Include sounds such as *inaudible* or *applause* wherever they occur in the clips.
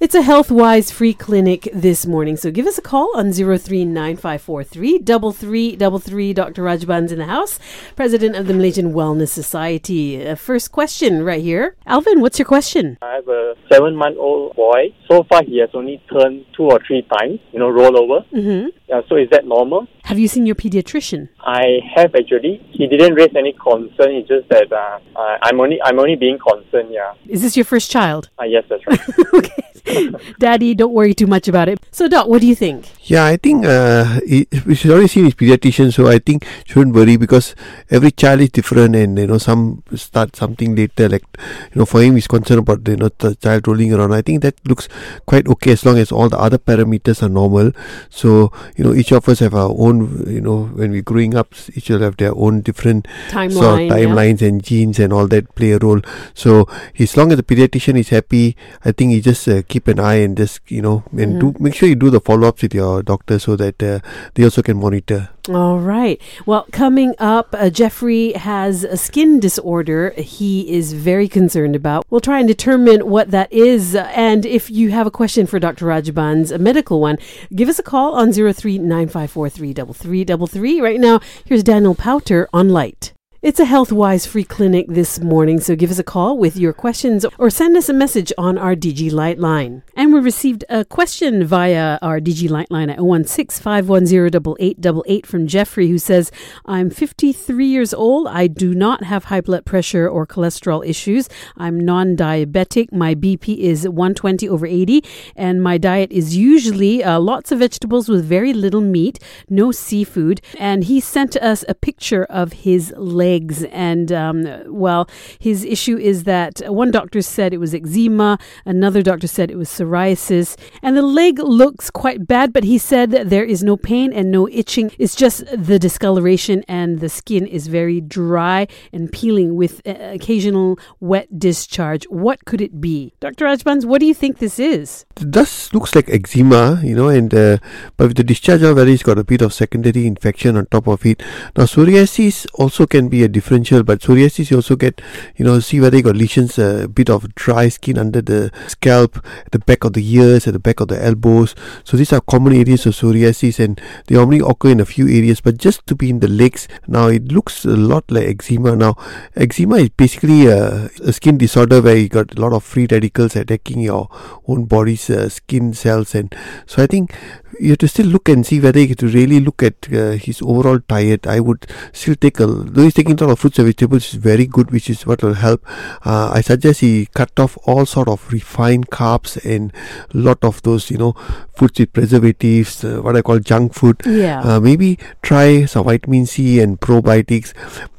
It's a HealthWise free clinic this morning, so give us a call on 039543 3333. Dr. Rajbans in the house, president of the Malaysian Wellness Society. Uh, first question right here. Alvin, what's your question? I have a seven month old boy. So far, he has only turned two or three times, you know, roll over. Mm-hmm. Yeah, so is that normal? Have you seen your pediatrician? I have actually. He didn't raise any concern. It's just that uh, uh, I'm only I'm only being concerned. Yeah. Is this your first child? Uh, yes, that's right. *laughs* okay. *laughs* Daddy, don't worry too much about it. So, Doc, what do you think? Yeah, I think uh, it, we should already seen his pediatrician, so I think shouldn't worry because every child is different, and you know some start something later. Like you know, for him, he's concerned about you know the child rolling around. I think that looks quite okay as long as all the other parameters are normal. So you know, each of us have our own. You know, when we're growing up, each will have their own different Timeline. sort of yeah. timelines and genes and all that play a role. So as long as the pediatrician is happy, I think he just uh, keep an eye and just you know and do make sure you do the follow ups with your doctor so that uh, they also can monitor. All right. Well, coming up, uh, Jeffrey has a skin disorder he is very concerned about. We'll try and determine what that is. uh, And if you have a question for Dr. Rajbans, a medical one, give us a call on 0395433333. Right now, here's Daniel Powter on Lite. It's a HealthWise free clinic this morning, so give us a call with your questions or send us a message on our Digi Lite line. And we received a question via our Digi Lite line at 016 510 from Jeffrey, who says, I'm 53 years old. I do not have high blood pressure or cholesterol issues. I'm non diabetic. My BP is 120 over 80, and my diet is usually uh, lots of vegetables with very little meat, no seafood. And he sent us a picture of his legs. And, um, well, his issue is that one doctor said it was eczema, another doctor said it was psoriasis, and the leg looks quite bad, but he said there is no pain and no itching. It's just the discoloration, and the skin is very dry and peeling with uh, occasional wet discharge. What could it be? Dr. Rajbans, what do you think this is? Does looks like eczema, you know, and uh, but with the discharge whether it's got a bit of secondary infection on top of it. Now psoriasis also can be a differential, but psoriasis you also get, you know, see whether you got lesions, a bit of dry skin under the scalp, at the back of the ears, at the back of the elbows. So these are common areas of psoriasis, and they only occur in a few areas. But just to be in the legs, now it looks a lot like eczema. Now eczema is basically a, a skin disorder where you got a lot of free radicals attacking your own body's uh, skin cells, and so I think you have to still look and see whether you have to really look at uh, his overall diet. I would still take a though he's taking a lot of fruits and vegetables, is very good, which is what will help. Uh, I suggest he cut off all sort of refined carbs and lot of those you know foods with preservatives, uh, what I call junk food. Yeah. Uh, maybe try some vitamin C and probiotics,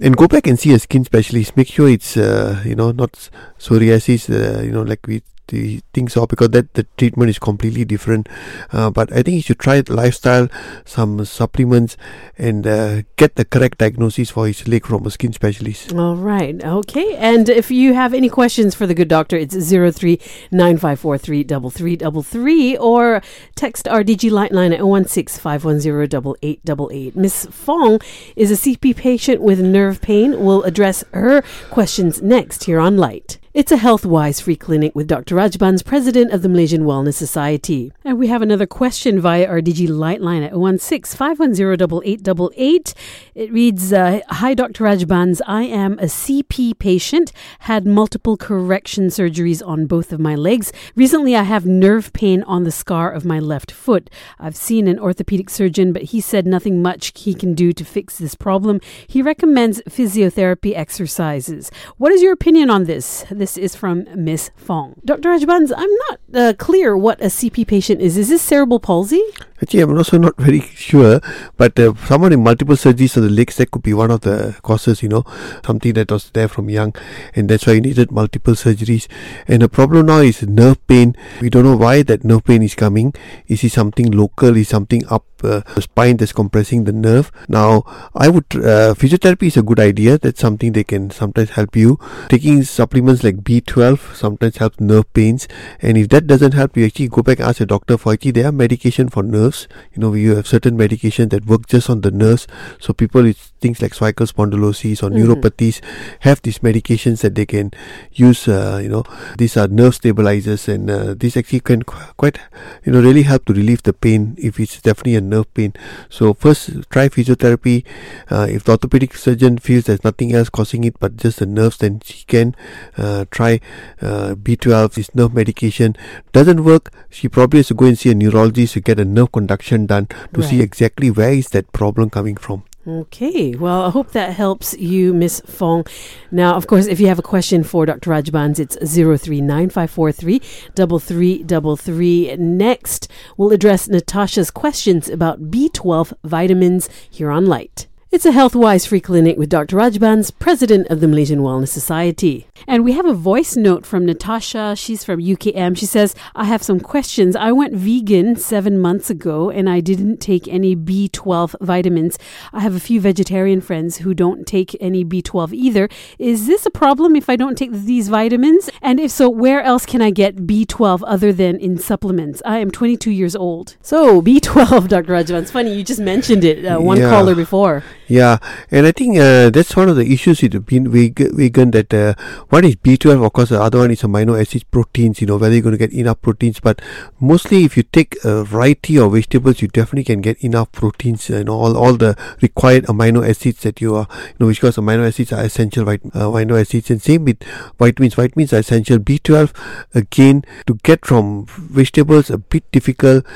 and go back and see a skin specialist. Make sure it's uh, you know not psoriasis, uh, you know like we the things so because that the treatment is completely different. Uh, but I think you should try lifestyle, some supplements, and uh, get the correct diagnosis for his leg from a skin specialist. All right. Okay. And if you have any questions for the good doctor, it's 0395433333 or text our Digi Lite line at 016 510 Miss Fong is a CP patient with nerve pain. We'll address her questions next here on Lite. It's a HealthWise free clinic with Dr. Rajbans, president of the Malaysian Wellness Society. And we have another question via our Digi Lite line at 016 510 It reads uh, Hi, Dr. Rajbans. I am a CP patient, had multiple correction surgeries on both of my legs. Recently, I have nerve pain on the scar of my left foot. I've seen an orthopedic surgeon, but he said nothing much he can do to fix this problem. He recommends physiotherapy exercises. What is your opinion on this? This is from Miss Fong. Dr. Rajbans, I'm not uh, clear what a CP patient is. Is this cerebral palsy? Actually, I'm also not very *laughs* sure, but uh, someone in multiple surgeries on the legs, that could be one of the causes, you know, something that was there from young, and that's why you needed multiple surgeries. And the problem now is nerve pain. We don't know why that nerve pain is coming. Is it something local? Is something up uh, the spine that's compressing the nerve? Now, I would, uh, physiotherapy is a good idea. That's something they can sometimes help you. Taking supplements like B12 sometimes helps nerve pains, and if that doesn't help, you actually go back and ask your doctor for actually there are medication for nerves nerves. You know, you have certain medication that work just on the nerves. So people with things like cervical spondylosis or Mhm. neuropathies have these medications that they can use. Uh, you know, these are nerve stabilizers, and uh, these actually can quite, you know, really help to relieve the pain if it's definitely a nerve pain. So first, try physiotherapy. Uh, if the orthopedic surgeon feels there's nothing else causing it but just the nerves, then she can uh, try uh, B12. This nerve medication doesn't work. She probably has to go and see a neurologist to get a nerve conduction done to see exactly where is that problem coming from. Okay, well, I hope that helps you, Miss Fong. Now, of course, if you have a question for Dr. Rajbans, it's 039543 3333. Next, we'll address Natasha's questions about B12 vitamins here on Lite. It's a health-wise free clinic with Dr. Rajbans, president of the Malaysian Wellness Society. And we have a voice note from Natasha. She's from UKM. She says, I have some questions. I went vegan seven months ago and I didn't take any B12 vitamins. I have a few vegetarian friends who don't take any B12 either. Is this a problem if I don't take these vitamins? And if so, where else can I get B12 other than in supplements? I am 22 years old. So, B12, Dr. Rajvan. It's funny, you just mentioned it, uh, one Yeah. caller before. Yeah, and I think uh, that's one of the issues with being vegan, vegan that uh, one is B12, of course, the other one is amino acids, proteins, you know, whether you're going to get enough proteins. But mostly, if you take a variety of vegetables, you definitely can get enough proteins and all, all the required amino acids that you are, you know, which because amino acids are essential vit- uh, amino acids. And same with vitamins. Vitamins are essential. B12, again, to get from vegetables, a bit difficult.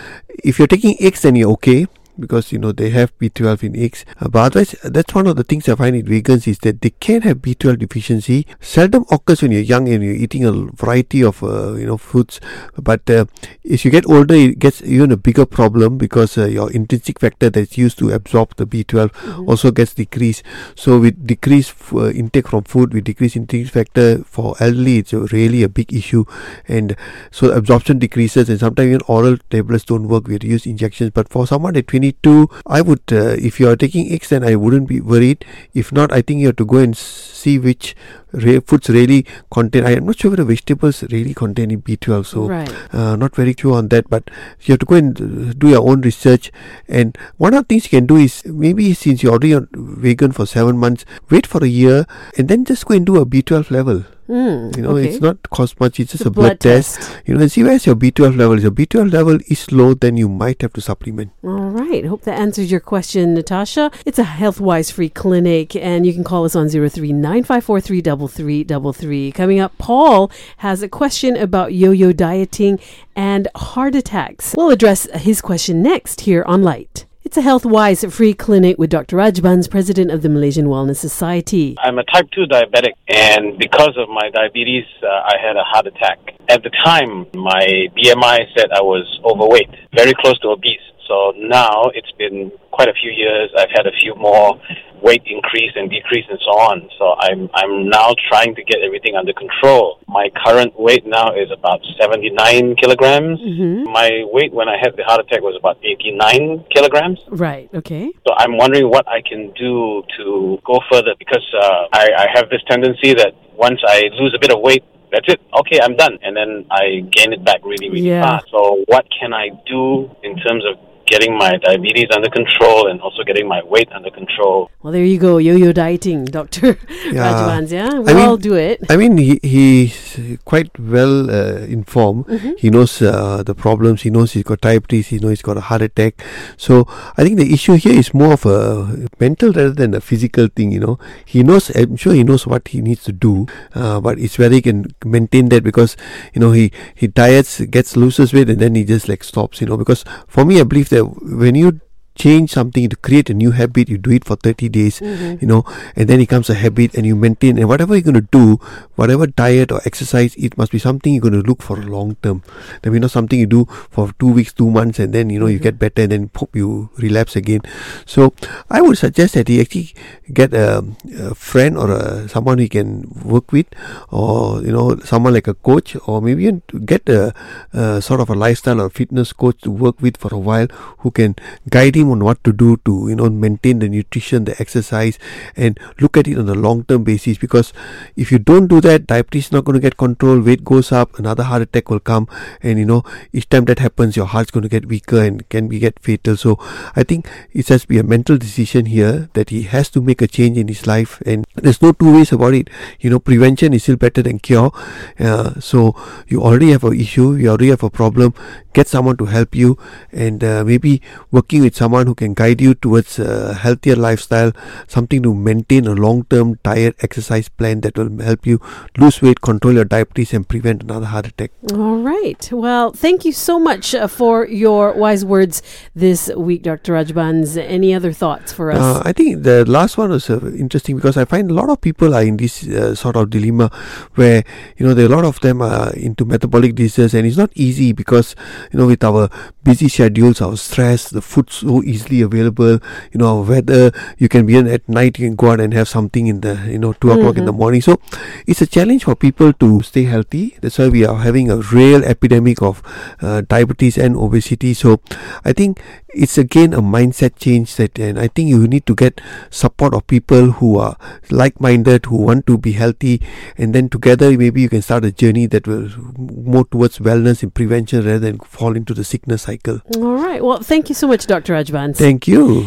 If you're taking eggs, then you're okay because you know they have B12 in eggs. Uh, but otherwise, that's one of the things I find in vegans is that they can have B12 deficiency. Seldom occurs when you're young and you're eating a variety of uh, you know foods. But uh, as you get older, it gets even a bigger problem because uh, your intrinsic factor that's used to absorb the B12 also gets decreased. So with decreased f- uh, intake from food, with decreased intrinsic factor for elderly, it's a really a big issue, and so absorption decreases, and sometimes even oral tablets don't work. We use injections. But for someone at 22, I would, uh, if you are taking eggs, then I wouldn't be worried. If not, I think you have to go and see which re- foods really contain. I am not sure whether vegetables really contain B12, so right. uh, not very sure on that. But you have to go and uh, do your own research. And one of the things you can do is maybe since you're already on vegan for seven months, wait for a year and then just go and do a B12 level. Mm, You know, okay. it's not cost much. It's just a blood, test. test. You know, and see where's your B12 level. If your B12 level is low, then you might have to supplement. All right. Hope that answers your question, Natasha. It's a health-wise free clinic, and you can call us on 0395433333. Coming up, Paul has a question about yo-yo dieting and heart attacks. We'll address his question next here on Lite. It's a health-wise free clinic with Dr. Rajbans, president of the Malaysian Wellness Society. I'm a type 2 diabetic, and because of my diabetes, uh, I had a heart attack. At the time, my BMI said I was overweight, very close to obese. So now it's been quite a few years. I've had a few more weight increase and decrease and so on. So I'm I'm now trying to get everything under control. My current weight now is about 79 kilograms. Mm-hmm. My weight when I had the heart attack was about 89 kilograms. Right. Okay. So I'm wondering what I can do to go further because uh, I, I have this tendency that once I lose a bit of weight, that's it. Okay, I'm done. And then I gain it back really, really Yeah. fast. So what can I do in terms of getting my diabetes under control and also getting my weight under control? Well, there you go. Yo-yo dieting, Dr. *laughs* Yeah. Rajbans. Yeah. We I mean- all do it. I mean, he he's quite well uh, informed. Mm-hmm. He knows uh, the problems. He knows he's got diabetes. He knows he's got a heart attack. So I think the issue here is more of a mental rather than a physical thing. You know, he knows. I'm sure he knows what he needs to do, uh, but it's whether he can maintain that because you know he he diets, gets loses weight, and then he just like stops. You know, because for me, I believe that when you change something to create a new habit you do it for 30 days mm-hmm. you know and then it becomes a habit and you maintain and whatever you're going to do whatever diet or exercise it must be something you're going to look for long term. That means not something you do for two weeks two months and then you know you get mm-hmm. better and then pop you relapse again. So i would suggest that he actually get a, a friend or a, someone he can work with or you know someone like a coach or maybe even to get a, a sort of a lifestyle or fitness coach to work with for a while who can guide him on what to do to you know maintain the nutrition the exercise and look at it on a long term basis. Because if you don't do that diabetes is not going to get control weight goes up another heart attack will come and you know each time that happens your heart's going to get weaker and can be get fatal. So i think it has to be a mental decision here that he has to make a change in his life and there's no two ways about it. You know prevention is still better than cure. Uh, so you already have an issue you already have a problem. Get someone to help you and uh, maybe working with someone who can guide you towards a healthier lifestyle something to maintain a long term diet exercise plan that will help you lose weight control your diabetes and prevent another heart attack All right. Well, thank you so much uh, for your wise words this week, Dr. Rajbans. Any other thoughts for us? Uh, I think the last one was uh, interesting because I find a lot of people are in this uh, sort of dilemma where you know there are a lot of them are into metabolic diseases and it's not easy because you know with our busy schedules, our stress, the food so easily available, you know, our weather, you can be in at night, you can go out and have something in the you know 2 o'clock in the morning. So it's a challenge for people to stay healthy. That's why we are having a real epidemic of uh, diabetes and obesity. So I think it's again a mindset change that and I think you need to get support of people who are like minded who want to be healthy and then together maybe you can start a journey that will more towards wellness and prevention rather than fall into the sickness cycle. All right. Well, thank you so much, Dr. Rajbans. Thank you.